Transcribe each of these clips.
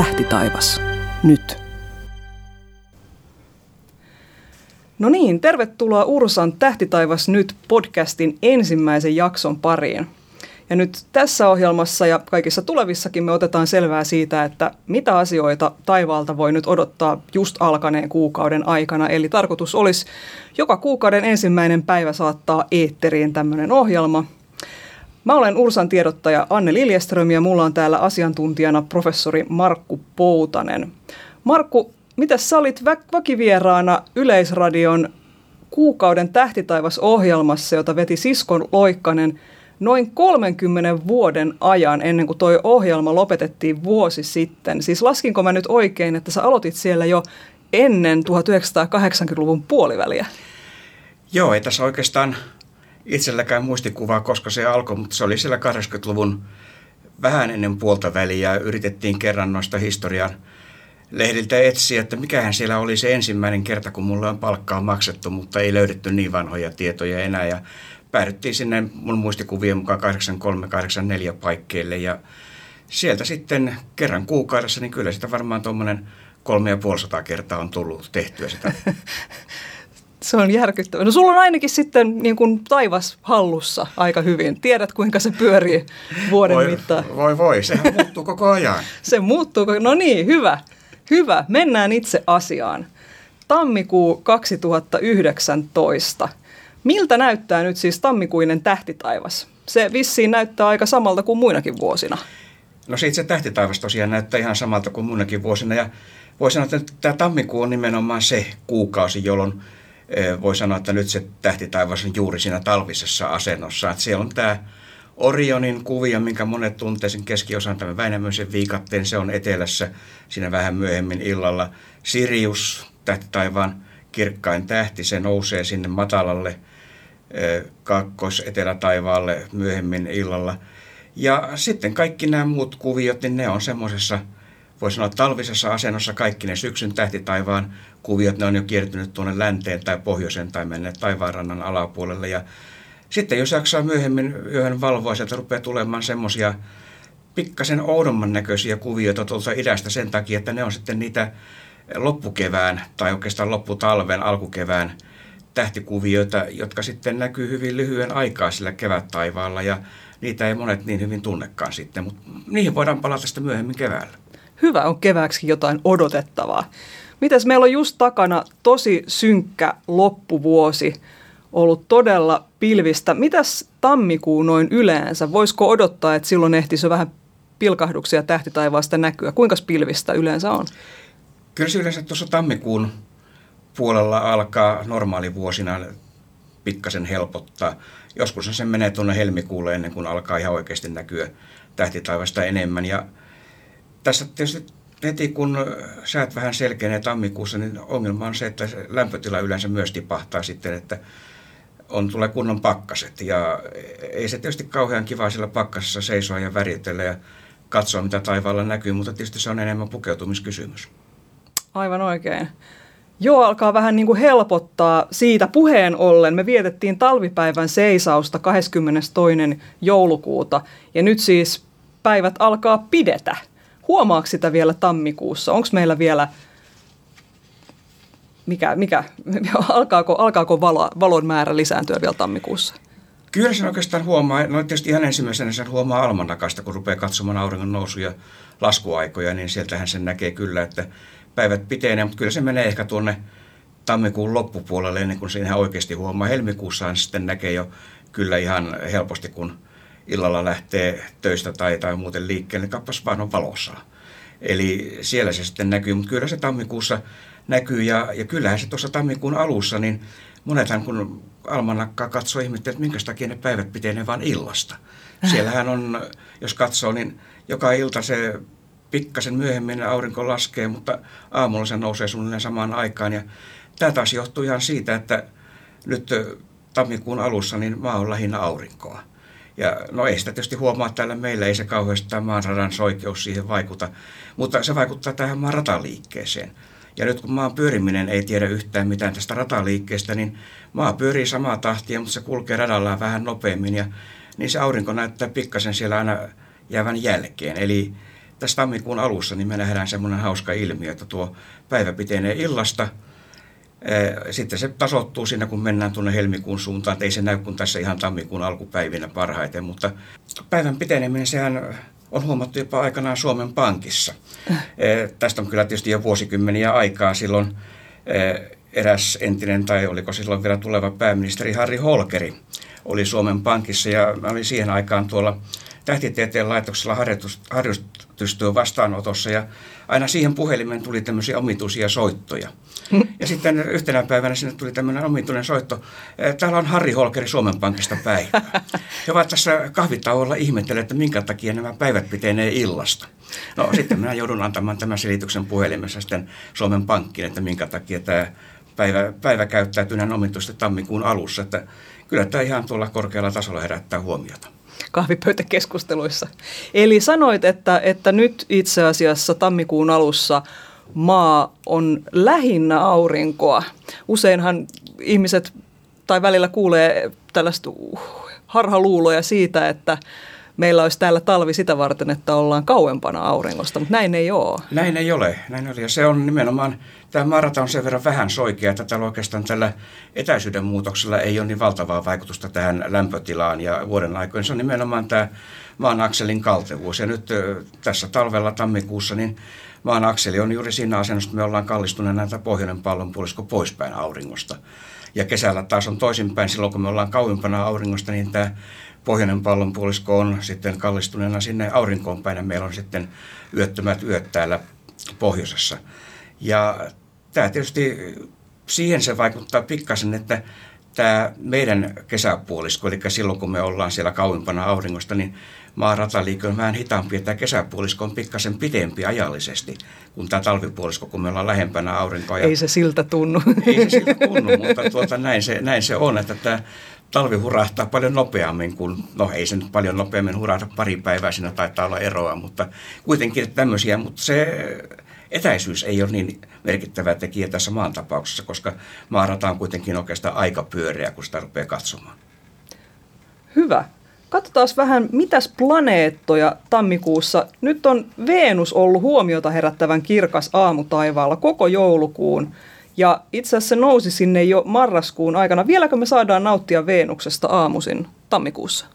tähtitaivas. Nyt. No niin, tervetuloa Ursan Tähtitaivas nyt podcastin ensimmäisen jakson pariin. Ja nyt tässä ohjelmassa ja kaikissa tulevissakin me otetaan selvää siitä, että mitä asioita taivaalta voi nyt odottaa just alkaneen kuukauden aikana. Eli tarkoitus olisi joka kuukauden ensimmäinen päivä saattaa eetteriin tämmöinen ohjelma. Mä olen Ursan tiedottaja Anne Liljeström ja mulla on täällä asiantuntijana professori Markku Poutanen. Markku, mitä sä olit vakivieraana Yleisradion kuukauden tähtitaivas-ohjelmassa, jota veti Siskon Loikkanen noin 30 vuoden ajan ennen kuin toi ohjelma lopetettiin vuosi sitten. Siis laskinko mä nyt oikein, että sä aloitit siellä jo ennen 1980-luvun puoliväliä? Joo, ei tässä oikeastaan itselläkään muistikuvaa, koska se alkoi, mutta se oli siellä 80-luvun vähän ennen puolta väliä. Yritettiin kerran noista historian lehdiltä etsiä, että mikähän siellä oli se ensimmäinen kerta, kun mulle on palkkaa maksettu, mutta ei löydetty niin vanhoja tietoja enää. Ja päädyttiin sinne mun muistikuvien mukaan 83-84 paikkeille ja sieltä sitten kerran kuukaudessa, niin kyllä sitä varmaan tuommoinen kolme ja kertaa on tullut tehtyä sitä. Se on järkyttävää. No sulla on ainakin sitten niin kuin taivas hallussa aika hyvin. Tiedät, kuinka se pyörii vuoden voi, mittaan. Voi voi, sehän muuttuu koko ajan. se muuttuu. No niin, hyvä. Hyvä. Mennään itse asiaan. Tammikuu 2019. Miltä näyttää nyt siis tammikuinen tähtitaivas? Se vissiin näyttää aika samalta kuin muinakin vuosina. No se itse tähtitaivas tosiaan näyttää ihan samalta kuin muinakin vuosina. Ja voi sanoa, että tämä tammikuu on nimenomaan se kuukausi, jolloin voi sanoa, että nyt se tähtitaivas on juuri siinä talvisessa asennossa. Että siellä on tämä Orionin kuvio, minkä monet tuntee sen keskiosan tämän Väinämöisen viikatteen, se on etelässä siinä vähän myöhemmin illalla. Sirius, tähtitaivaan kirkkain tähti, se nousee sinne matalalle kaakkois-etelätaivaalle myöhemmin illalla. Ja sitten kaikki nämä muut kuviot, niin ne on semmoisessa, voi sanoa talvisessa asennossa, kaikki ne syksyn tähtitaivaan kuviot, ne on jo kiertynyt tuonne länteen tai pohjoisen tai menneet taivaanrannan alapuolelle. Ja sitten jos jaksaa myöhemmin yhden valvoa, sieltä rupeaa tulemaan semmoisia pikkasen oudomman näköisiä kuvioita tuolta idästä sen takia, että ne on sitten niitä loppukevään tai oikeastaan lopputalven, alkukevään tähtikuvioita, jotka sitten näkyy hyvin lyhyen aikaa sillä kevättaivaalla ja niitä ei monet niin hyvin tunnekaan sitten, mutta niihin voidaan palata sitten myöhemmin keväällä. Hyvä on kevääksi jotain odotettavaa. Mitäs meillä on just takana tosi synkkä loppuvuosi, ollut todella pilvistä. Mitäs tammikuu noin yleensä? Voisiko odottaa, että silloin ehtisi vähän pilkahduksia tähtitaivaasta näkyä? Kuinka pilvistä yleensä on? Kyllä se yleensä tuossa tammikuun puolella alkaa normaalivuosina pikkasen helpottaa. Joskus se menee tuonne helmikuulle ennen kuin alkaa ihan oikeasti näkyä tähtitaivasta enemmän. Ja tässä tietysti heti kun säät vähän selkeänee tammikuussa, niin ongelma on se, että lämpötila yleensä myös tipahtaa sitten, että on tulee kunnon pakkaset. Ja ei se tietysti kauhean kiva siellä pakkasessa seisoa ja väritellä ja katsoa, mitä taivaalla näkyy, mutta tietysti se on enemmän pukeutumiskysymys. Aivan oikein. Joo, alkaa vähän niin kuin helpottaa siitä puheen ollen. Me vietettiin talvipäivän seisausta 22. joulukuuta ja nyt siis päivät alkaa pidetä. Huomaako sitä vielä tammikuussa? Onko meillä vielä, mikä, mikä alkaako, alkaako valo, valon määrä lisääntyä vielä tammikuussa? Kyllä sen oikeastaan huomaa, no tietysti ihan ensimmäisenä sen huomaa almanakasta, kun rupeaa katsomaan auringon nousu- ja laskuaikoja, niin sieltähän sen näkee kyllä, että päivät pitenee, mutta kyllä se menee ehkä tuonne tammikuun loppupuolelle ennen kuin siinä oikeasti huomaa. Helmikuussaan sitten näkee jo kyllä ihan helposti, kun illalla lähtee töistä tai, tai muuten liikkeelle, niin kappas vaan on valossa. Eli siellä se sitten näkyy, mutta kyllä se tammikuussa näkyy ja, ja kyllähän se tuossa tammikuun alussa, niin monethan kun almanakkaa katsoo ihmettä, että minkä takia ne päivät pitenee vain illasta. Siellähän on, jos katsoo, niin joka ilta se pikkasen myöhemmin aurinko laskee, mutta aamulla se nousee suunnilleen samaan aikaan. Ja tämä taas johtuu ihan siitä, että nyt tammikuun alussa niin maa on lähinnä aurinkoa. Ja no ei sitä tietysti huomaa täällä meillä, ei se kauheasti tämä maanradan soikeus siihen vaikuta, mutta se vaikuttaa tähän maan rataliikkeeseen. Ja nyt kun maan pyöriminen ei tiedä yhtään mitään tästä rataliikkeestä, niin maa pyörii samaa tahtia, mutta se kulkee radallaan vähän nopeammin ja niin se aurinko näyttää pikkasen siellä aina jäävän jälkeen. Eli tässä tammikuun alussa niin me nähdään semmoinen hauska ilmiö, että tuo päivä pitenee illasta. Sitten se tasoittuu siinä, kun mennään tuonne helmikuun suuntaan. Ei se näy kuin tässä ihan tammikuun alkupäivinä parhaiten, mutta päivän piteneminen sehän on huomattu jopa aikanaan Suomen Pankissa. Tästä on kyllä tietysti jo vuosikymmeniä aikaa. Silloin eräs entinen, tai oliko silloin vielä tuleva pääministeri Harri Holkeri, oli Suomen Pankissa ja mä olin siihen aikaan tuolla tähtitieteen laitoksella harjoitustyön vastaanotossa ja aina siihen puhelimeen tuli tämmöisiä omituisia soittoja. Ja sitten yhtenä päivänä sinne tuli tämmöinen omituinen soitto. Täällä on Harri Holkeri Suomen Pankista päivä. He ovat tässä kahvitauolla ihmettelleet, että minkä takia nämä päivät pitenee illasta. No sitten minä joudun antamaan tämän selityksen puhelimessa sitten Suomen Pankkiin, että minkä takia tämä päivä, päivä käyttäytyy näin omituisesti tammikuun alussa. Että kyllä tämä ihan tuolla korkealla tasolla herättää huomiota kahvipöytäkeskusteluissa. Eli sanoit, että, että nyt itse asiassa tammikuun alussa maa on lähinnä aurinkoa. Useinhan ihmiset tai välillä kuulee tällaista harhaluuloja siitä, että meillä olisi täällä talvi sitä varten, että ollaan kauempana auringosta, mutta näin ei ole. Näin ei ole. Näin oli. Ja se on nimenomaan, tämä maraton on sen verran vähän soikea, että tällä oikeastaan tällä etäisyyden muutoksella ei ole niin valtavaa vaikutusta tähän lämpötilaan ja vuoden aikoina. Se on nimenomaan tämä maan akselin kaltevuus. Ja nyt tässä talvella tammikuussa, niin maan akseli on juuri siinä asennossa, että me ollaan kallistuneet näitä pohjoinen pallonpuolisko poispäin auringosta. Ja kesällä taas on toisinpäin, silloin kun me ollaan kauimpana auringosta, niin tämä pohjoinen pallonpuolisko on sitten kallistuneena sinne aurinkoon päin ja meillä on sitten yöttömät yöt täällä pohjoisessa. Ja tämä tietysti, siihen se vaikuttaa pikkasen, että tämä meidän kesäpuolisko, eli silloin kun me ollaan siellä kauimpana auringosta, niin maarataliike on vähän hitaampi, että kesäpuolisko on pikkasen pidempi ajallisesti kuin tämä talvipuolisko, kun me ollaan lähempänä aurinkoa. Ei se siltä tunnu. Ei se siltä tunnu, mutta tuota, näin, se, näin se on, että tämä talvi hurahtaa paljon nopeammin kuin, no ei se nyt paljon nopeammin hurahda pari päivää, siinä taitaa olla eroa, mutta kuitenkin tämmöisiä, mutta se etäisyys ei ole niin merkittävä tekijä tässä maan tapauksessa, koska maarata on kuitenkin oikeastaan aika pyöreä, kun sitä rupeaa katsomaan. Hyvä. Katsotaan vähän, mitäs planeettoja tammikuussa. Nyt on Venus ollut huomiota herättävän kirkas aamutaivaalla koko joulukuun. Ja itse asiassa se nousi sinne jo marraskuun aikana. Vieläkö me saadaan nauttia Veenuksesta aamuisin tammikuussa?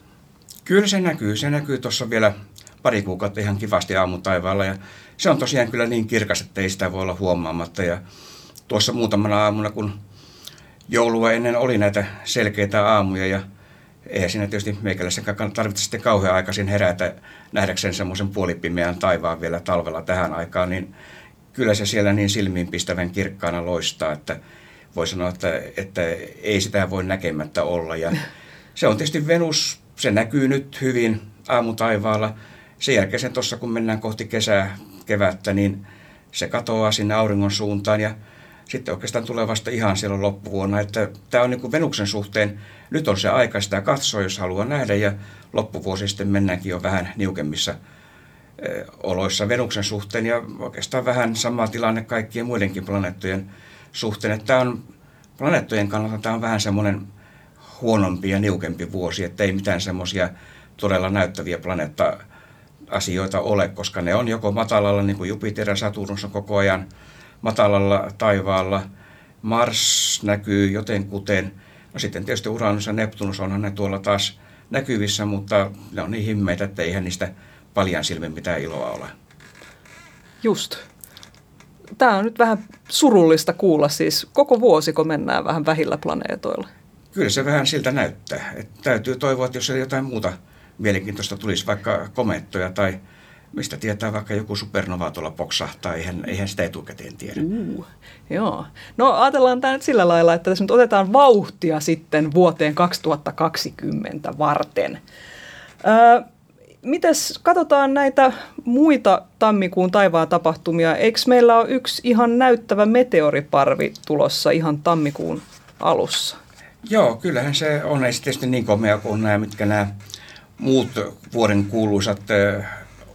Kyllä se näkyy. Se näkyy tuossa vielä pari kuukautta ihan kivasti aamutaivaalla. Ja se on tosiaan kyllä niin kirkas, että ei sitä voi olla huomaamatta. Ja tuossa muutamana aamuna, kun joulua ennen oli näitä selkeitä aamuja ja eihän siinä tietysti meikäläisenkään tarvitse sitten kauhean aikaisin herätä nähdäkseen semmoisen puolipimeän taivaan vielä talvella tähän aikaan, niin kyllä se siellä niin silmiinpistävän kirkkaana loistaa, että voi sanoa, että, että ei sitä voi näkemättä olla. Ja se on tietysti Venus, se näkyy nyt hyvin aamutaivaalla. Sen jälkeen sen tuossa, kun mennään kohti kesää, kevättä, niin se katoaa sinne auringon suuntaan ja sitten oikeastaan tulee vasta ihan silloin loppuvuonna. Että tämä on niin kuin Venuksen suhteen, nyt on se aika sitä katsoa, jos haluaa nähdä ja loppuvuosi sitten mennäänkin jo vähän niukemmissa oloissa Venuksen suhteen ja oikeastaan vähän sama tilanne kaikkien muidenkin planeettojen suhteen. Että tämä on, planeettojen kannalta tämä on vähän semmoinen huonompi ja niukempi vuosi, että ei mitään semmoisia todella näyttäviä planeetta asioita ole, koska ne on joko matalalla, niin kuin Jupiter ja Saturnus on koko ajan matalalla taivaalla. Mars näkyy jotenkuten. No sitten tietysti Uranus ja Neptunus onhan ne tuolla taas näkyvissä, mutta ne on niin himmeitä, että eihän niistä paljon silmin mitään iloa ole. Just. Tämä on nyt vähän surullista kuulla siis. Koko vuosi, kun mennään vähän vähillä planeetoilla. Kyllä se vähän siltä näyttää. Et täytyy toivoa, että jos jotain muuta mielenkiintoista tulisi, vaikka komettoja tai mistä tietää vaikka joku supernova tuolla poksahtaa, eihän, eihän sitä etukäteen tiedä. Uh, joo. No ajatellaan tämä nyt sillä lailla, että tässä nyt otetaan vauhtia sitten vuoteen 2020 varten. Öö, mites katsotaan näitä muita tammikuun taivaan tapahtumia? Eikö meillä ole yksi ihan näyttävä meteoriparvi tulossa ihan tammikuun alussa? Joo, kyllähän se on. Ei tietysti niin komea kuin nämä, mitkä nämä muut vuoden kuuluisat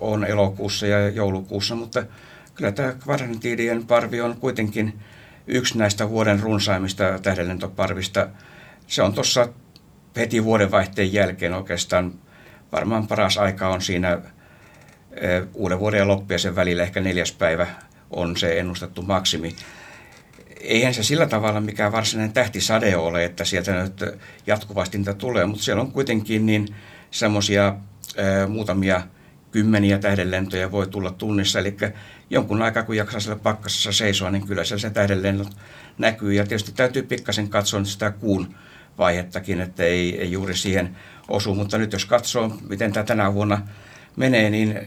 on elokuussa ja joulukuussa, mutta kyllä tämä kvadrantidien parvi on kuitenkin yksi näistä vuoden runsaimmista tähdenlentoparvista. Se on tuossa heti vuodenvaihteen jälkeen oikeastaan varmaan paras aika on siinä uuden vuoden ja loppiaisen välillä ehkä neljäs päivä on se ennustettu maksimi. Eihän se sillä tavalla mikään varsinainen tähtisade ole, että sieltä nyt jatkuvasti niitä tulee, mutta siellä on kuitenkin niin semmoisia muutamia kymmeniä tähdenlentoja voi tulla tunnissa. Eli jonkun aikaa, kun jaksaa siellä pakkasessa seisoa, niin kyllä siellä se tähdenlennot näkyy. Ja tietysti täytyy pikkasen katsoa sitä kuun vaihettakin, että ei, ei juuri siihen osu. Mutta nyt jos katsoo, miten tämä tänä vuonna menee, niin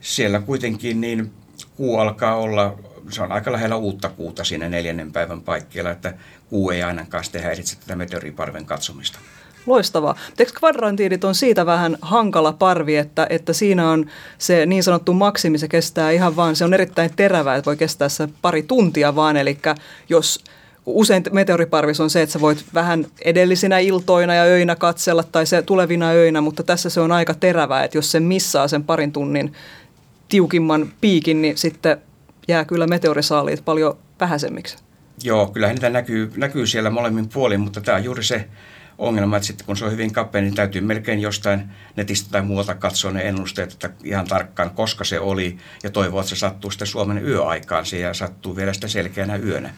siellä kuitenkin niin kuu alkaa olla, se on aika lähellä uutta kuuta siinä neljännen päivän paikkeilla, että kuu ei ainakaan sitten häiritse tätä meteoriparven katsomista. Loistavaa. Eikö kvadrantiidit on siitä vähän hankala parvi, että, että siinä on se niin sanottu maksimi, se kestää ihan vaan, se on erittäin terävä, että voi kestää se pari tuntia vaan, eli jos usein meteoriparvis on se, että sä voit vähän edellisinä iltoina ja öinä katsella tai se tulevina öinä, mutta tässä se on aika terävä, että jos se missaa sen parin tunnin tiukimman piikin, niin sitten jää kyllä meteorisaaliit paljon vähäisemmiksi. Joo, kyllä niitä näkyy, näkyy siellä molemmin puolin, mutta tämä on juuri se ongelma, että sitten kun se on hyvin kapea, niin täytyy melkein jostain netistä tai muualta katsoa ne ennusteet, että ihan tarkkaan, koska se oli, ja toivoa, että se sattuu sitten Suomen yöaikaan. Ja sattuu vielä sitä selkeänä yönä.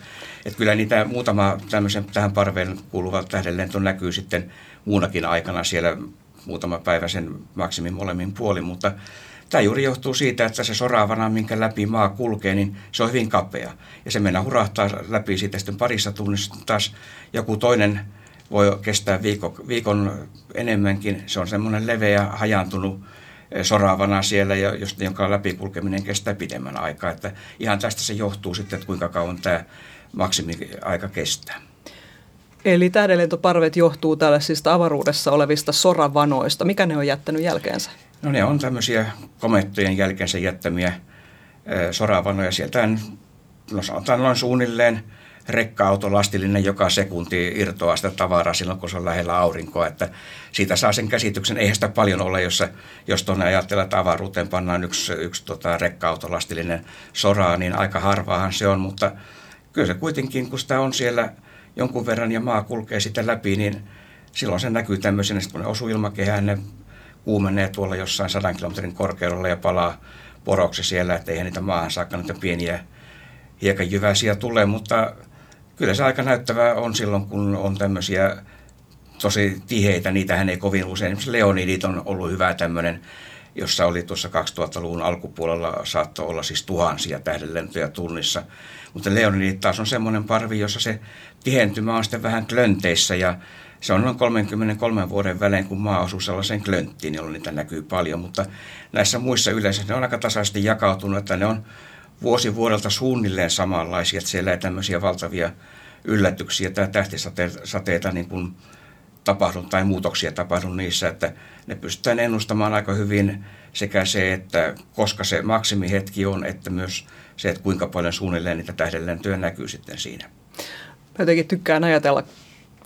Että kyllä niitä muutama tämmöisen tähän parveen kuuluva tähdenlento näkyy sitten muunakin aikana siellä muutama päivä sen maksimin molemmin puolin, mutta Tämä juuri johtuu siitä, että se soravana, minkä läpi maa kulkee, niin se on hyvin kapea. Ja se mennä hurahtaa läpi siitä sitten parissa tunnissa. Taas joku toinen voi kestää viikon, viikon enemmänkin. Se on semmoinen leveä, hajantunut eh, soravana siellä, jonka läpikulkeminen kestää pidemmän aikaa. Että ihan tästä se johtuu sitten, että kuinka kauan tämä maksimiaika kestää. Eli tähdenlentoparvet johtuu tällaisista avaruudessa olevista soravanoista. Mikä ne on jättänyt jälkeensä? No ne on tämmöisiä komettojen jälkeensä jättämiä eh, soravanoja. Sieltä no sanotaan noin suunnilleen – rekka-auto lastillinen joka sekunti irtoaa sitä tavaraa silloin, kun se on lähellä aurinkoa. Että siitä saa sen käsityksen. Eihän sitä paljon ole, jos, jos tuonne ajattelee, että avaruuteen pannaan yksi, yksi tota, rekka-auto lastillinen soraa, niin aika harvaahan se on. Mutta kyllä se kuitenkin, kun sitä on siellä jonkun verran ja maa kulkee sitä läpi, niin silloin se näkyy tämmöisenä, kun ne osuu ilmakehään, ne kuumenee tuolla jossain sadan kilometrin korkeudella ja palaa poroksi siellä, että eihän niitä maahan saakka niitä pieniä hiekanjyväisiä tule, mutta kyllä se aika näyttävää on silloin, kun on tämmöisiä tosi tiheitä, niitähän ei kovin usein. Esimerkiksi Leonidit on ollut hyvä tämmöinen, jossa oli tuossa 2000-luvun alkupuolella saattoi olla siis tuhansia tähdenlentoja tunnissa. Mutta Leonidit taas on semmoinen parvi, jossa se tihentymä on sitten vähän klönteissä ja se on noin 33 vuoden välein, kun maa osuu sellaiseen klönttiin, jolloin niitä näkyy paljon. Mutta näissä muissa yleensä ne on aika tasaisesti jakautunut, että ne on vuosi vuodelta suunnilleen samanlaisia, että siellä ei tämmöisiä valtavia yllätyksiä tai tähtisateita niin kuin tapahdu tai muutoksia tapahdu niissä, että ne pystytään ennustamaan aika hyvin sekä se, että koska se maksimihetki on, että myös se, että kuinka paljon suunnilleen niitä tähdenlentoja näkyy sitten siinä. Mä jotenkin tykkään ajatella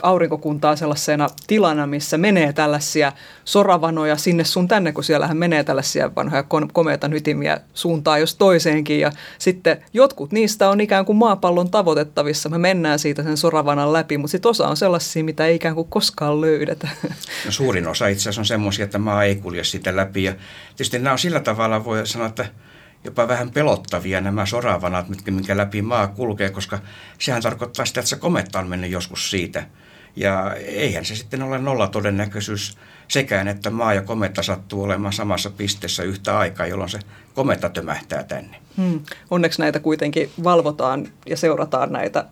aurinkokuntaa sellaisena tilana, missä menee tällaisia soravanoja sinne sun tänne, kun siellähän menee tällaisia vanhoja komeita nytimiä suuntaan jos toiseenkin. Ja sitten jotkut niistä on ikään kuin maapallon tavoitettavissa. Me mennään siitä sen soravanan läpi, mutta sitten osa on sellaisia, mitä ei ikään kuin koskaan löydetä. No suurin osa itse asiassa on semmoisia, että maa ei kulje sitä läpi. Ja tietysti nämä on sillä tavalla, voi sanoa, että jopa vähän pelottavia nämä soravanat, mitkä, minkä läpi maa kulkee, koska sehän tarkoittaa sitä, että se kometta on mennyt joskus siitä – ja eihän se sitten ole nolla todennäköisyys sekään, että maa ja kometta sattuu olemaan samassa pisteessä yhtä aikaa, jolloin se kometta tömähtää tänne. Hmm. Onneksi näitä kuitenkin valvotaan ja seurataan näitä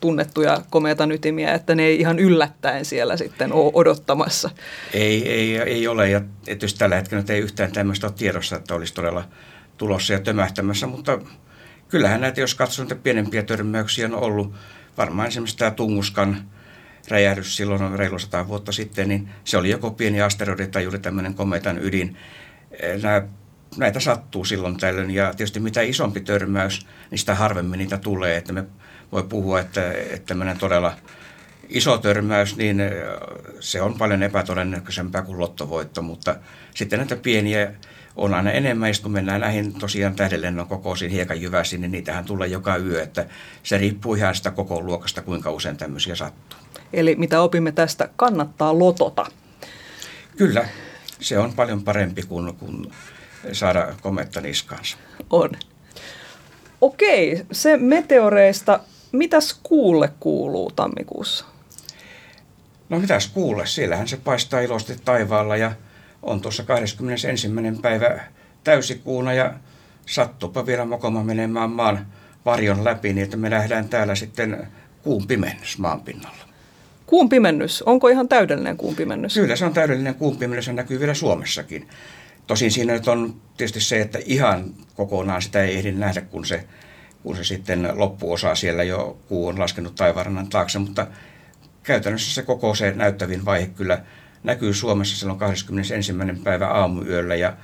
tunnettuja komeita nytimiä, että ne ei ihan yllättäen siellä sitten ole odottamassa. Ei, ei, ei ole, ja tietysti tällä hetkellä ei yhtään tämmöistä ole tiedossa, että olisi todella tulossa ja tömähtämässä, mutta kyllähän näitä, jos katsoo näitä pienempiä törmäyksiä, on ollut varmaan esimerkiksi tämä Tunguskan räjähdys silloin on reilu sata vuotta sitten, niin se oli joko pieni asteroidi tai juuri tämmöinen kometan ydin. Eh, Nämä, näitä sattuu silloin tällöin ja tietysti mitä isompi törmäys, niin sitä harvemmin niitä tulee. Että me voi puhua, että, että tämmöinen todella iso törmäys, niin eh, se on paljon epätodennäköisempää kuin lottovoitto, mutta sitten näitä pieniä on aina enemmän, ja kun mennään näihin tosiaan tähdenlennon kokoisiin hiekanjyväsiin, niin niitähän tulee joka yö, että se riippuu ihan sitä koko luokasta, kuinka usein tämmöisiä sattuu. Eli mitä opimme tästä, kannattaa lotota. Kyllä, Se on paljon parempi kuin, kuin saada kometta niskaansa. On. Okei, se meteoreista. Mitäs kuulle kuuluu tammikuussa? No mitäs kuule, siellähän se paistaa iloisesti taivaalla ja on tuossa 21. päivä täysikuuna ja sattupa vielä mokoma menemään maan varjon läpi, niin että me nähdään täällä sitten kuun pimennys maan pinnalla. Kuun pimennys, onko ihan täydellinen kuun pimennys? Kyllä se on täydellinen kuun pimennys ja näkyy vielä Suomessakin. Tosin siinä nyt on tietysti se, että ihan kokonaan sitä ei ehdi nähdä, kun se, kun se sitten loppuosa siellä jo kuu on laskenut taivarannan taakse, mutta käytännössä se koko se näyttävin vaihe kyllä näkyy Suomessa silloin 21. päivä aamuyöllä ja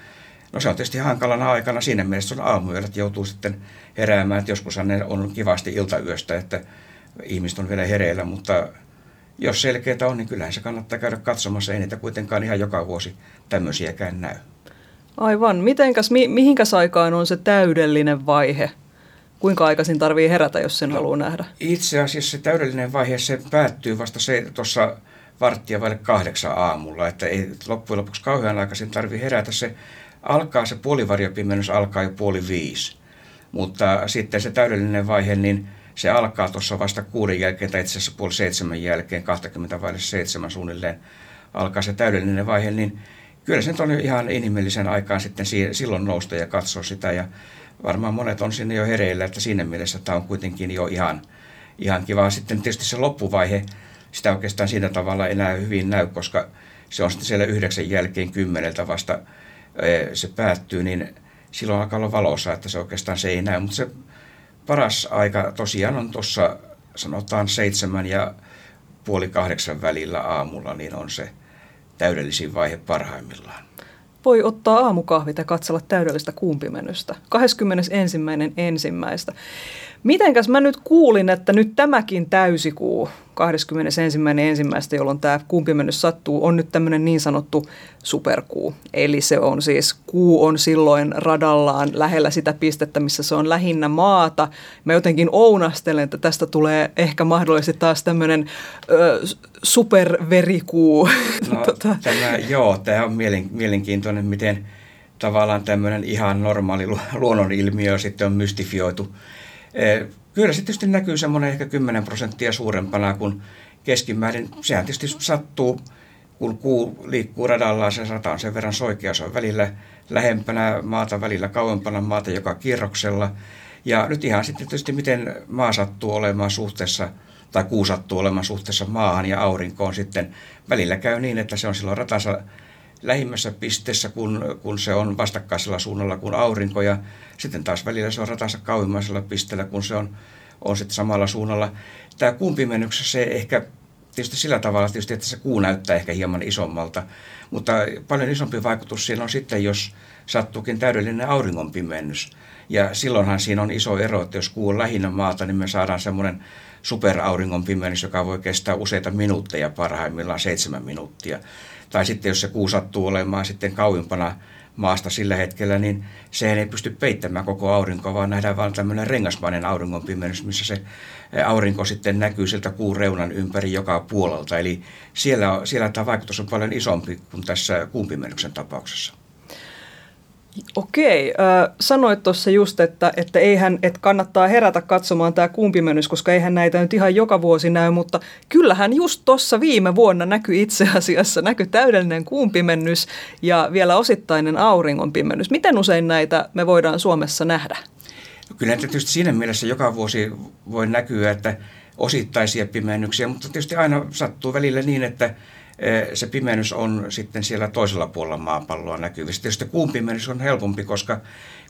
No se on tietysti hankalana aikana siinä mielessä on aamuyöllä, että joutuu sitten heräämään, että joskus ne on kivasti iltayöstä, että ihmiset on vielä hereillä, mutta jos selkeää on, niin kyllähän se kannattaa käydä katsomassa. Ei niitä kuitenkaan ihan joka vuosi tämmöisiäkään näy. Aivan. Mitenkäs, mi, mihinkäs aikaan on se täydellinen vaihe? Kuinka aikaisin tarvii herätä, jos sen no, haluaa nähdä? Itse asiassa se täydellinen vaihe se päättyy vasta se tuossa varttia vaille kahdeksan aamulla. Että ei loppujen lopuksi kauhean aikaisin tarvii herätä. Se alkaa, se puolivarjopimennys alkaa jo puoli viisi. Mutta sitten se täydellinen vaihe, niin se alkaa tuossa vasta kuuden jälkeen, tai itse asiassa puoli seitsemän jälkeen, 20 vaille seitsemän suunnilleen alkaa se täydellinen vaihe, niin kyllä se on ihan inhimillisen aikaan sitten silloin nousta ja katsoa sitä. Ja varmaan monet on sinne jo hereillä, että siinä mielessä tämä on kuitenkin jo ihan, ihan kiva. Sitten tietysti se loppuvaihe, sitä oikeastaan siinä tavalla enää hyvin näy, koska se on sitten siellä yhdeksän jälkeen kymmeneltä vasta se päättyy, niin silloin alkaa olla valossa, että se oikeastaan se ei näy. Mutta se paras aika tosiaan on tuossa sanotaan seitsemän ja puoli kahdeksan välillä aamulla, niin on se täydellisin vaihe parhaimmillaan. Voi ottaa aamukahvit ja katsella täydellistä kuumpimennystä. 21. ensimmäistä. Mitenkäs mä nyt kuulin, että nyt tämäkin täysikuu, 21.1. jolloin tämä kuumpimennys sattuu, on nyt tämmöinen niin sanottu superkuu. Eli se on siis, kuu on silloin radallaan lähellä sitä pistettä, missä se on lähinnä maata. Mä jotenkin ounastelen, että tästä tulee ehkä mahdollisesti taas tämmöinen ö, superverikuu. No, tota. tämä, joo, tämä on mielenkiintoinen, miten tavallaan tämmöinen ihan normaali luonnonilmiö sitten on mystifioitu Eh, kyllä se tietysti näkyy semmoinen ehkä 10 prosenttia suurempana kuin keskimäärin. Sehän tietysti sattuu, kun kuu liikkuu radallaan, se rata on sen verran soikea, se on välillä lähempänä maata, välillä kauempana maata joka kierroksella. Ja nyt ihan sitten tietysti miten maa sattuu olemaan suhteessa, tai kuu sattuu olemaan suhteessa maahan ja aurinkoon sitten. Välillä käy niin, että se on silloin ratansa lähimmässä pisteessä, kun, kun se on vastakkaisella suunnalla kuin aurinko ja sitten taas välillä se on ratansa kauimmaisella pisteellä, kun se on, on sitten samalla suunnalla. Tämä kuun pimennyksessä se ehkä tietysti sillä tavalla, tietysti, että se kuu näyttää ehkä hieman isommalta, mutta paljon isompi vaikutus siinä on sitten, jos sattuukin täydellinen auringon pimennys. Ja silloinhan siinä on iso ero, että jos kuu on lähinnä maata, niin me saadaan semmoinen superauringon pimennys, joka voi kestää useita minuutteja, parhaimmillaan seitsemän minuuttia tai sitten jos se kuu sattuu olemaan sitten kauimpana maasta sillä hetkellä, niin se ei pysty peittämään koko aurinkoa, vaan nähdään vain tämmöinen rengasmainen auringonpimennys, missä se aurinko sitten näkyy sieltä kuun reunan ympäri joka puolelta. Eli siellä, siellä tämä vaikutus on paljon isompi kuin tässä kuun pimennyksen tapauksessa. Okei, äh, sanoit tuossa just, että, että eihän, että kannattaa herätä katsomaan tämä kuumpimennys, koska eihän näitä nyt ihan joka vuosi näy, mutta kyllähän just tuossa viime vuonna näkyi itse asiassa, näkyi täydellinen kuumpimennys ja vielä osittainen auringonpimennys. Miten usein näitä me voidaan Suomessa nähdä? No kyllä tietysti siinä mielessä joka vuosi voi näkyä, että osittaisia pimennyksiä, mutta tietysti aina sattuu välillä niin, että se pimennys on sitten siellä toisella puolella maapalloa näkyvissä. Tietysti kuun pimennys on helpompi, koska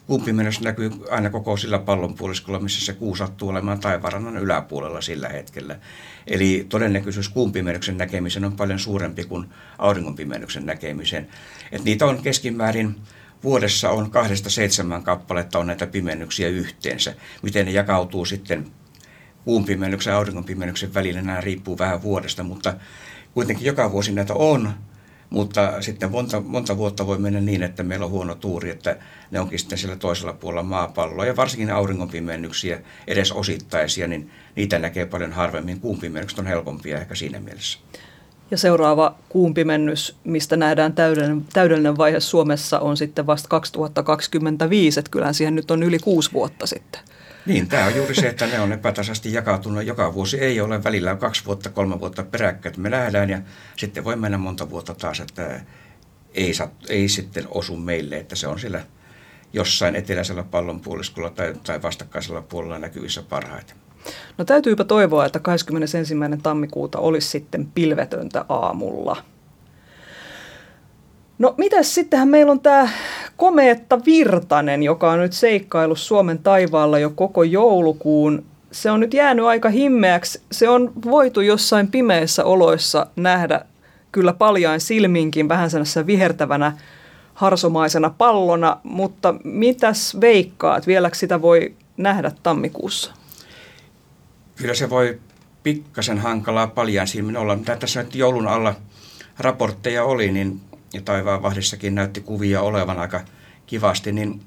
kuun pimennys näkyy aina koko sillä pallonpuoliskolla, missä se kuu sattuu olemaan taivarannan yläpuolella sillä hetkellä. Eli todennäköisyys kuun pimennyksen näkemisen on paljon suurempi kuin auringon pimennyksen näkemisen. Et niitä on keskimäärin vuodessa on kahdesta seitsemän kappaletta on näitä pimennyksiä yhteensä. Miten ne jakautuu sitten kuun pimennyksen ja auringon pimennyksen välillä, nämä riippuu vähän vuodesta, mutta kuitenkin joka vuosi näitä on, mutta sitten monta, monta vuotta voi mennä niin, että meillä on huono tuuri, että ne onkin sitten siellä toisella puolella maapalloa. Ja varsinkin auringonpimennyksiä, edes osittaisia, niin niitä näkee paljon harvemmin. Kuun pimennykset on helpompia ehkä siinä mielessä. Ja seuraava kuumpimennys, mistä nähdään täydellinen, täydellinen vaihe Suomessa, on sitten vasta 2025, että kyllähän siihen nyt on yli kuusi vuotta sitten. Niin, tämä on juuri se, että ne on epätasaisesti jakautunut. Joka vuosi ei ole välillä kaksi vuotta, kolme vuotta peräkkäin, me nähdään ja sitten voi mennä monta vuotta taas, että ei, ei sitten osu meille, että se on siellä jossain eteläisellä pallonpuoliskolla tai, tai vastakkaisella puolella näkyvissä parhaiten. No täytyypä toivoa, että 21. tammikuuta olisi sitten pilvetöntä aamulla. No mitäs sittenhän meillä on tämä komeetta Virtanen, joka on nyt seikkailu Suomen taivaalla jo koko joulukuun. Se on nyt jäänyt aika himmeäksi. Se on voitu jossain pimeissä oloissa nähdä kyllä paljain silminkin vähän sellaisessa vihertävänä harsomaisena pallona, mutta mitäs veikkaat, vieläkö sitä voi nähdä tammikuussa? Kyllä se voi pikkasen hankalaa paljain silmin olla. Mitä tässä nyt joulun alla raportteja oli, niin ja taivaanvahdissakin näytti kuvia olevan aika kivasti, niin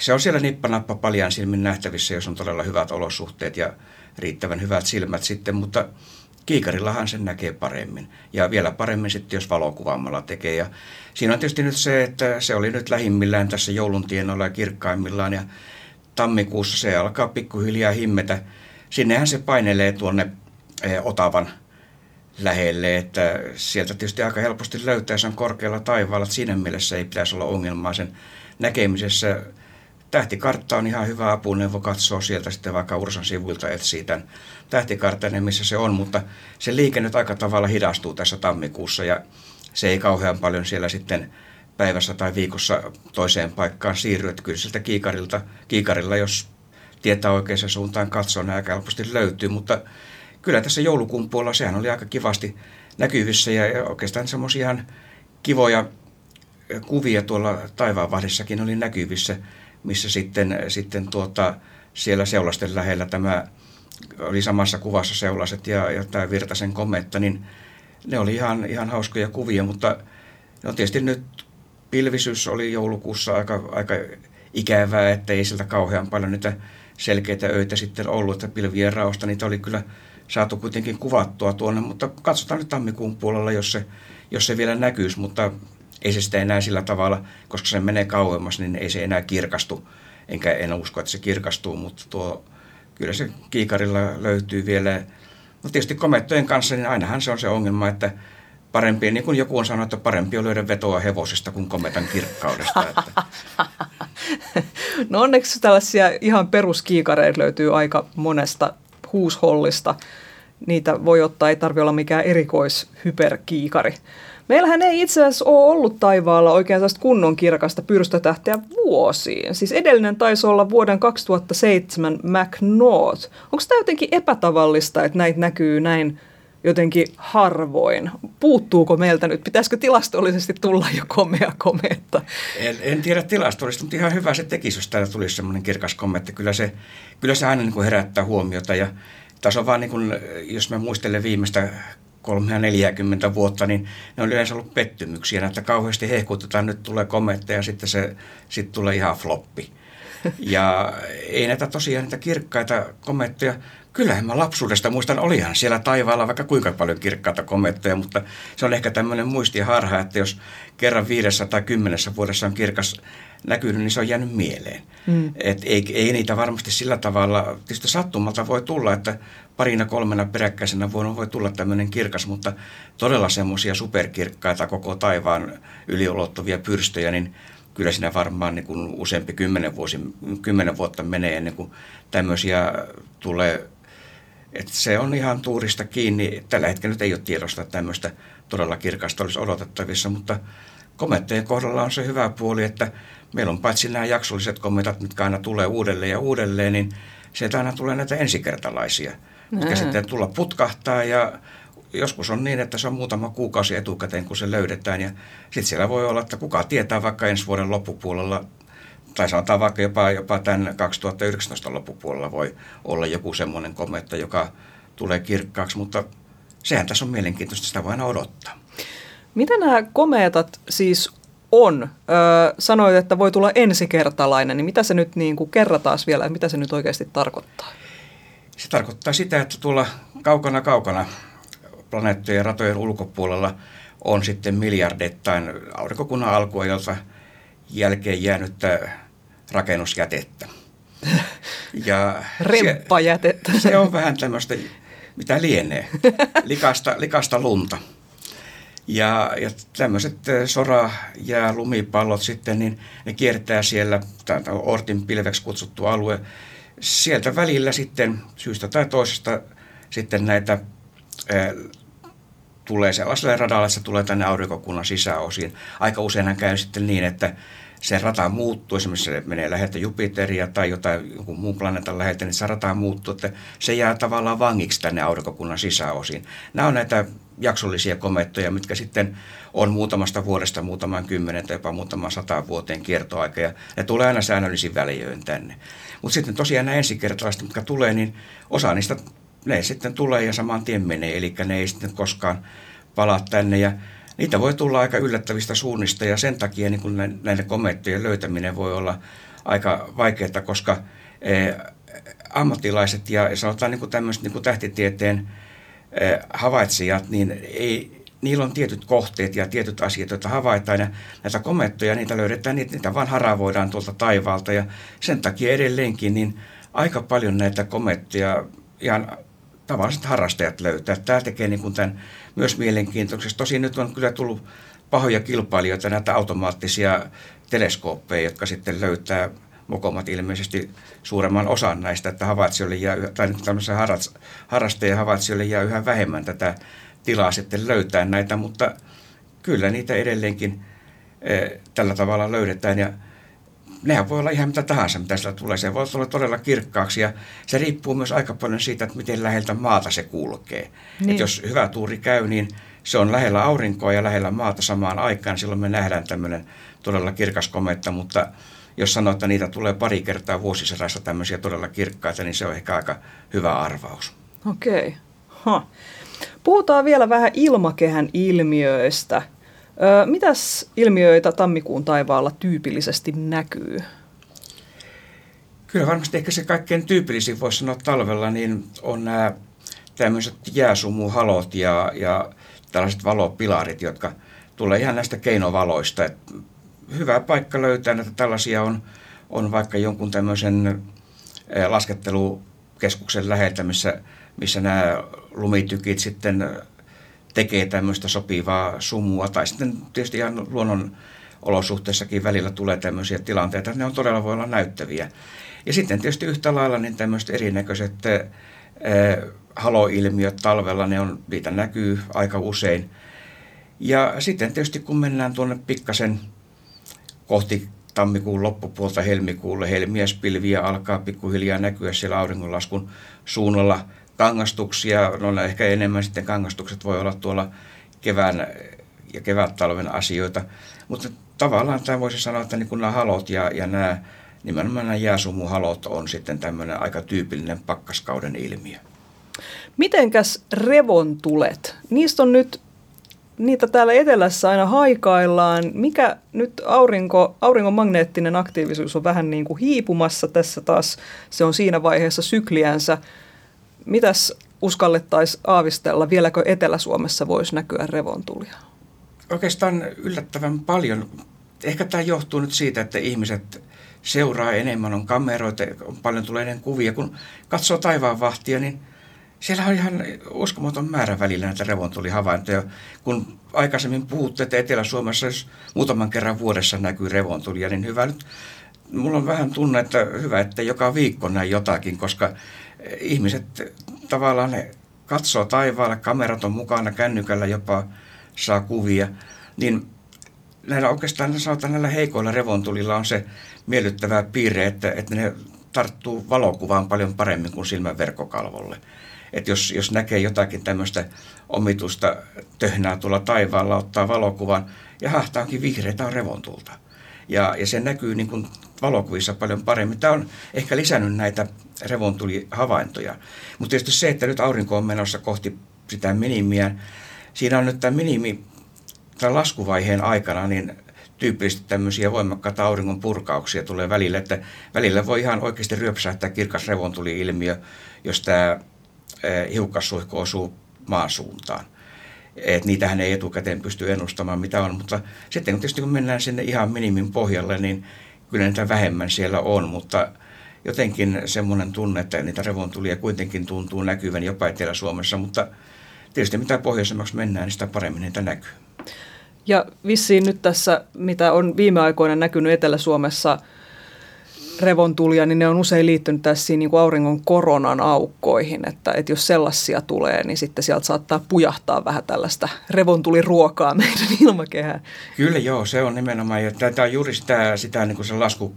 se on siellä nippanappa paljain silmin nähtävissä, jos on todella hyvät olosuhteet ja riittävän hyvät silmät sitten, mutta kiikarillahan sen näkee paremmin. Ja vielä paremmin sitten, jos valokuvaamalla tekee. Ja siinä on tietysti nyt se, että se oli nyt lähimmillään tässä joulun tienoilla ja kirkkaimmillaan. Ja tammikuussa se alkaa pikkuhiljaa himmetä. Sinnehän se painelee tuonne eh, Otavan lähelle, että sieltä tietysti aika helposti löytää, se on korkealla taivaalla, että siinä mielessä ei pitäisi olla ongelmaa sen näkemisessä. Tähtikartta on ihan hyvä apuneuvo katsoa sieltä sitten vaikka Ursan sivuilta etsii tämän tähtikartan, missä se on, mutta se liike nyt aika tavalla hidastuu tässä tammikuussa ja se ei kauhean paljon siellä sitten päivässä tai viikossa toiseen paikkaan siirry, että kyllä sieltä kiikarilta, kiikarilla, jos tietää oikeaan suuntaan katsoa, niin aika helposti löytyy, mutta kyllä tässä joulukuun puolella sehän oli aika kivasti näkyvissä ja oikeastaan semmoisia ihan kivoja kuvia tuolla taivaanvahdissakin oli näkyvissä, missä sitten, sitten tuota, siellä seulasten lähellä tämä oli samassa kuvassa seulaset ja, ja tämä Virtasen kometta, niin ne oli ihan, ihan hauskoja kuvia, mutta no tietysti nyt pilvisyys oli joulukuussa aika, aika ikävää, että ei sieltä kauhean paljon niitä selkeitä öitä sitten ollut, että pilvien raosta niitä oli kyllä saatu kuitenkin kuvattua tuonne, mutta katsotaan nyt tammikuun puolella, jos se, jos se vielä näkyisi, mutta ei se sitä enää sillä tavalla, koska se menee kauemmas, niin ei se enää kirkastu, enkä en usko, että se kirkastuu, mutta tuo, kyllä se kiikarilla löytyy vielä. Mutta tietysti komettojen kanssa, niin ainahan se on se ongelma, että parempi, niin kuin joku on sanonut, että parempi on löydä vetoa hevosesta kuin kometan kirkkaudesta. Että. No onneksi tällaisia ihan peruskiikareita löytyy aika monesta huushollista. Niitä voi ottaa, ei tarvitse olla mikään erikoishyperkiikari. Meillähän ei itse asiassa ole ollut taivaalla oikein kunnon kirkasta pyrstötähteä vuosiin. Siis edellinen taisi olla vuoden 2007 McNaught. Onko tämä jotenkin epätavallista, että näitä näkyy näin jotenkin harvoin. Puuttuuko meiltä nyt? Pitäisikö tilastollisesti tulla jo komea kometta? En, en tiedä tilastollisesti, mutta ihan hyvä se tekisi, jos täällä tulisi semmoinen kirkas kometti. Kyllä se, kyllä se aina niin kuin herättää huomiota ja tässä on vaan niin kuin, jos mä muistelen viimeistä 340 vuotta, niin ne on yleensä ollut pettymyksiä, että kauheasti hehkutetaan, nyt tulee kometta ja sitten se sitten tulee ihan floppi. Ja ei näitä tosiaan niitä kirkkaita komettoja, kyllähän mä lapsuudesta muistan, olihan siellä taivaalla vaikka kuinka paljon kirkkaita komettoja, mutta se on ehkä tämmöinen muistiharha, että jos kerran viidessä tai kymmenessä vuodessa on kirkas näkynyt, niin se on jäänyt mieleen. Mm. Et ei, ei niitä varmasti sillä tavalla, tietysti sattumalta voi tulla, että parina kolmena peräkkäisenä vuonna voi tulla tämmöinen kirkas, mutta todella semmoisia superkirkkaita koko taivaan yliulottuvia pyrstöjä, niin kyllä siinä varmaan niin kuin useampi kymmenen, vuosi, kymmenen vuotta menee ennen kuin tämmöisiä tulee että se on ihan tuurista kiinni. Tällä hetkellä nyt ei ole tiedosta, että tämmöistä todella kirkasta olisi odotettavissa, mutta komettojen kohdalla on se hyvä puoli, että meillä on paitsi nämä jaksolliset kometat, mitkä aina tulee uudelleen ja uudelleen, niin sieltä aina tulee näitä ensikertalaisia, mitkä sitten tulla putkahtaa. Ja joskus on niin, että se on muutama kuukausi etukäteen, kun se löydetään. Ja sitten siellä voi olla, että kuka tietää vaikka ensi vuoden loppupuolella tai sanotaan vaikka jopa, jopa tämän 2019 loppupuolella voi olla joku semmoinen kometta, joka tulee kirkkaaksi, mutta sehän tässä on mielenkiintoista, sitä voi aina odottaa. Mitä nämä komeetat siis on? Öö, sanoit, että voi tulla ensikertalainen, niin mitä se nyt niin kuin kerrataan vielä, mitä se nyt oikeasti tarkoittaa? Se tarkoittaa sitä, että tuolla kaukana kaukana planeettojen ratojen ulkopuolella on sitten miljardettain aurinkokunnan alkuajalta jälkeen jäänyttä rakennusjätettä. Ja Remppajätettä. Se, se on vähän tämmöistä, mitä lienee, likasta, likasta lunta. Ja, ja tämmöiset sora- ja lumipallot sitten, niin ne kiertää siellä, tämä Ortin pilveksi kutsuttu alue, sieltä välillä sitten syystä tai toisesta sitten näitä ää, tulee sellaiselle radalle, että se tulee tänne aurinkokunnan sisäosiin. Aika useinhan käy sitten niin, että se rata muuttuu, esimerkiksi se menee läheltä Jupiteria tai jotain jonkun muun planeetan läheltä, niin se rata muuttuu, että se jää tavallaan vangiksi tänne aurinkokunnan sisäosiin. Nämä on näitä jaksollisia komettoja, mitkä sitten on muutamasta vuodesta muutaman kymmenen tai jopa muutaman sata vuoteen kiertoaika ja ne tulee aina säännöllisin väliöin tänne. Mutta sitten tosiaan nämä ensikertalaiset, mitkä tulee, niin osa niistä ne sitten tulee ja saman tien menee, eli ne ei sitten koskaan palaa tänne ja niitä voi tulla aika yllättävistä suunnista ja sen takia niin kun näiden komettojen löytäminen voi olla aika vaikeaa, koska eh, ammattilaiset ja sanotaan niin kuin tämmöiset niin kuin tähtitieteen eh, havaitsijat, niin ei, niillä on tietyt kohteet ja tietyt asiat, joita havaitaan ja näitä komettoja, niitä löydetään, niitä, niitä vaan haravoidaan tuolta taivaalta ja sen takia edelleenkin niin aika paljon näitä komettoja ihan tavalliset harrastajat löytää. Tämä tekee niin kuin tämän myös mielenkiintoiseksi. Tosin nyt on kyllä tullut pahoja kilpailijoita, näitä automaattisia teleskooppeja, jotka sitten löytää mokomat ilmeisesti suuremman osan näistä, että havaitsijoille jää, tai tämmöisen harrastajien havaitsijoille jää yhä vähemmän tätä tilaa sitten löytää näitä, mutta kyllä niitä edelleenkin e, tällä tavalla löydetään ja nehän voi olla ihan mitä tahansa, mitä sillä tulee. Se voi olla todella kirkkaaksi ja se riippuu myös aika paljon siitä, että miten läheltä maata se kulkee. Niin. Et jos hyvä tuuri käy, niin se on lähellä aurinkoa ja lähellä maata samaan aikaan, silloin me nähdään tämmöinen todella kirkas kometta, mutta jos sanoo, että niitä tulee pari kertaa vuosisadassa tämmöisiä todella kirkkaita, niin se on ehkä aika hyvä arvaus. Okei. Okay. Puhutaan vielä vähän ilmakehän ilmiöistä. Mitäs ilmiöitä tammikuun taivaalla tyypillisesti näkyy? Kyllä varmasti ehkä se kaikkein tyypillisin voisi sanoa talvella, niin on nämä tämmöiset jääsumuhalot ja, ja tällaiset valopilarit, jotka tulee ihan näistä keinovaloista. Et hyvä paikka löytää että tällaisia on, on vaikka jonkun tämmöisen laskettelukeskuksen läheltä, missä, missä nämä lumitykit sitten tekee tämmöistä sopivaa sumua. Tai sitten tietysti ihan luonnon olosuhteissakin välillä tulee tämmöisiä tilanteita, että ne on todella voi olla näyttäviä. Ja sitten tietysti yhtä lailla niin tämmöiset erinäköiset äh, haloilmiöt talvella, ne on, niitä näkyy aika usein. Ja sitten tietysti kun mennään tuonne pikkasen kohti tammikuun loppupuolta helmikuulle, helmiäspilviä alkaa pikkuhiljaa näkyä siellä auringonlaskun suunnalla – kangastuksia, no ehkä enemmän sitten kangastukset voi olla tuolla kevään ja kevät-talven asioita, mutta tavallaan tämä voisi sanoa, että niin nämä halot ja, ja nämä, nimenomaan nämä jääsumuhalot on sitten tämmöinen aika tyypillinen pakkaskauden ilmiö. Mitenkäs revontulet? Niistä on nyt, niitä täällä etelässä aina haikaillaan. Mikä nyt aurinko, auringon magneettinen aktiivisuus on vähän niin kuin hiipumassa tässä taas. Se on siinä vaiheessa sykliänsä. Mitäs uskallettaisiin aavistella, vieläkö Etelä-Suomessa voisi näkyä revontulia? Oikeastaan yllättävän paljon. Ehkä tämä johtuu nyt siitä, että ihmiset seuraa enemmän, on kameroita, on paljon tulee enemmän kuvia. Kun katsoo taivaan vahtia, niin siellä on ihan uskomaton määrä välillä näitä revontulihavaintoja. Kun aikaisemmin puhutte, että Etelä-Suomessa jos muutaman kerran vuodessa näkyy revontulia, niin hyvä nyt. Mulla on vähän tunne, että hyvä, että joka viikko näin jotakin, koska ihmiset tavallaan ne katsoo taivaalle, kamerat on mukana, kännykällä jopa saa kuvia, niin näillä oikeastaan sanotaan näillä heikoilla revontulilla on se miellyttävä piirre, että, että ne tarttuu valokuvaan paljon paremmin kuin silmän verkkokalvolle. Että jos, jos näkee jotakin tämmöistä omitusta töhnää tuolla taivaalla, ottaa valokuvan ja hahtaa onkin vihreitä on revontulta. Ja, ja se näkyy niin kuin valokuvissa paljon paremmin. Tämä on ehkä lisännyt näitä revontulihavaintoja. Mutta tietysti se, että nyt aurinko on menossa kohti sitä minimiä, siinä on nyt tämä minimi tämän laskuvaiheen aikana, niin tyypillisesti tämmöisiä voimakkaita auringon purkauksia tulee välillä, että välillä voi ihan oikeasti ryöpsähtää kirkas revontuli-ilmiö, jos tämä hiukkassuihko osuu maan suuntaan. että niitähän ei etukäteen pysty ennustamaan mitä on, mutta sitten kun tietysti kun mennään sinne ihan minimin pohjalle, niin kyllä niitä vähemmän siellä on, mutta jotenkin semmoinen tunne, että niitä revontulia kuitenkin tuntuu näkyvän jopa Etelä-Suomessa, mutta tietysti mitä pohjoisemmaksi mennään, niin sitä paremmin niitä näkyy. Ja vissiin nyt tässä, mitä on viime aikoina näkynyt Etelä-Suomessa revontulia, niin ne on usein liittynyt tässä niin kuin auringon koronan aukkoihin, että, että jos sellaisia tulee, niin sitten sieltä saattaa pujahtaa vähän tällaista revontuliruokaa meidän ilmakehään. Kyllä joo, se on nimenomaan, ja tämä on juuri sitä, sitä niin kuin se lasku,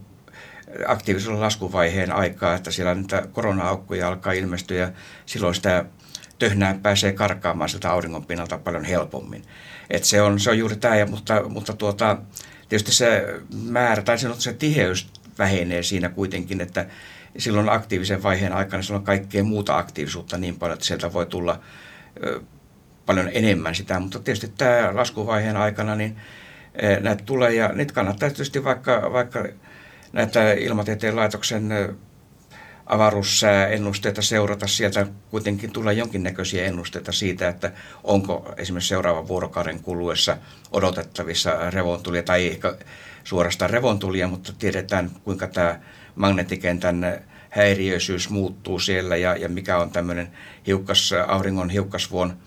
aktiivisella laskuvaiheen aikaa, että siellä niitä korona-aukkoja alkaa ilmestyä ja silloin sitä töhnää pääsee karkaamaan sieltä auringon pinnalta paljon helpommin. Et se, on, se on juuri tämä, mutta, mutta tuota, tietysti se määrä tai se tiheys vähenee siinä kuitenkin, että silloin aktiivisen vaiheen aikana silloin kaikkea muuta aktiivisuutta niin paljon, että sieltä voi tulla paljon enemmän sitä, mutta tietysti tämä laskuvaiheen aikana niin näitä tulee ja nyt kannattaa tietysti vaikka, vaikka näitä ilmatieteen laitoksen avaruussääennusteita seurata. Sieltä kuitenkin tulee jonkinnäköisiä ennusteita siitä, että onko esimerkiksi seuraavan vuorokauden kuluessa odotettavissa revontulia tai ehkä suorastaan revontulia, mutta tiedetään kuinka tämä magneettikentän häiriöisyys muuttuu siellä ja, ja mikä on tämmöinen hiukkas, auringon hiukkasvuon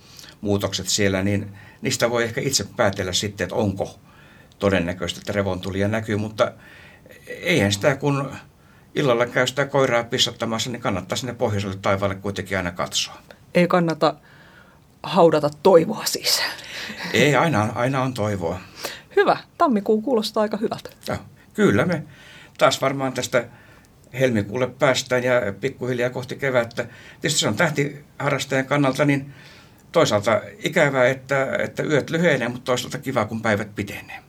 muutokset siellä, niin niistä voi ehkä itse päätellä sitten, että onko todennäköistä, että revontulia näkyy, mutta eihän sitä kun illalla käy sitä koiraa pissattamassa, niin kannattaa sinne pohjoiselle taivaalle kuitenkin aina katsoa. Ei kannata haudata toivoa siis. Ei, aina, aina on toivoa. Hyvä. Tammikuu kuulostaa aika hyvältä. Ja, kyllä me taas varmaan tästä helmikuulle päästään ja pikkuhiljaa kohti kevättä. Tietysti se on tähtiharrastajan kannalta niin toisaalta ikävää, että, että yöt lyhenee, mutta toisaalta kiva, kun päivät pitenee.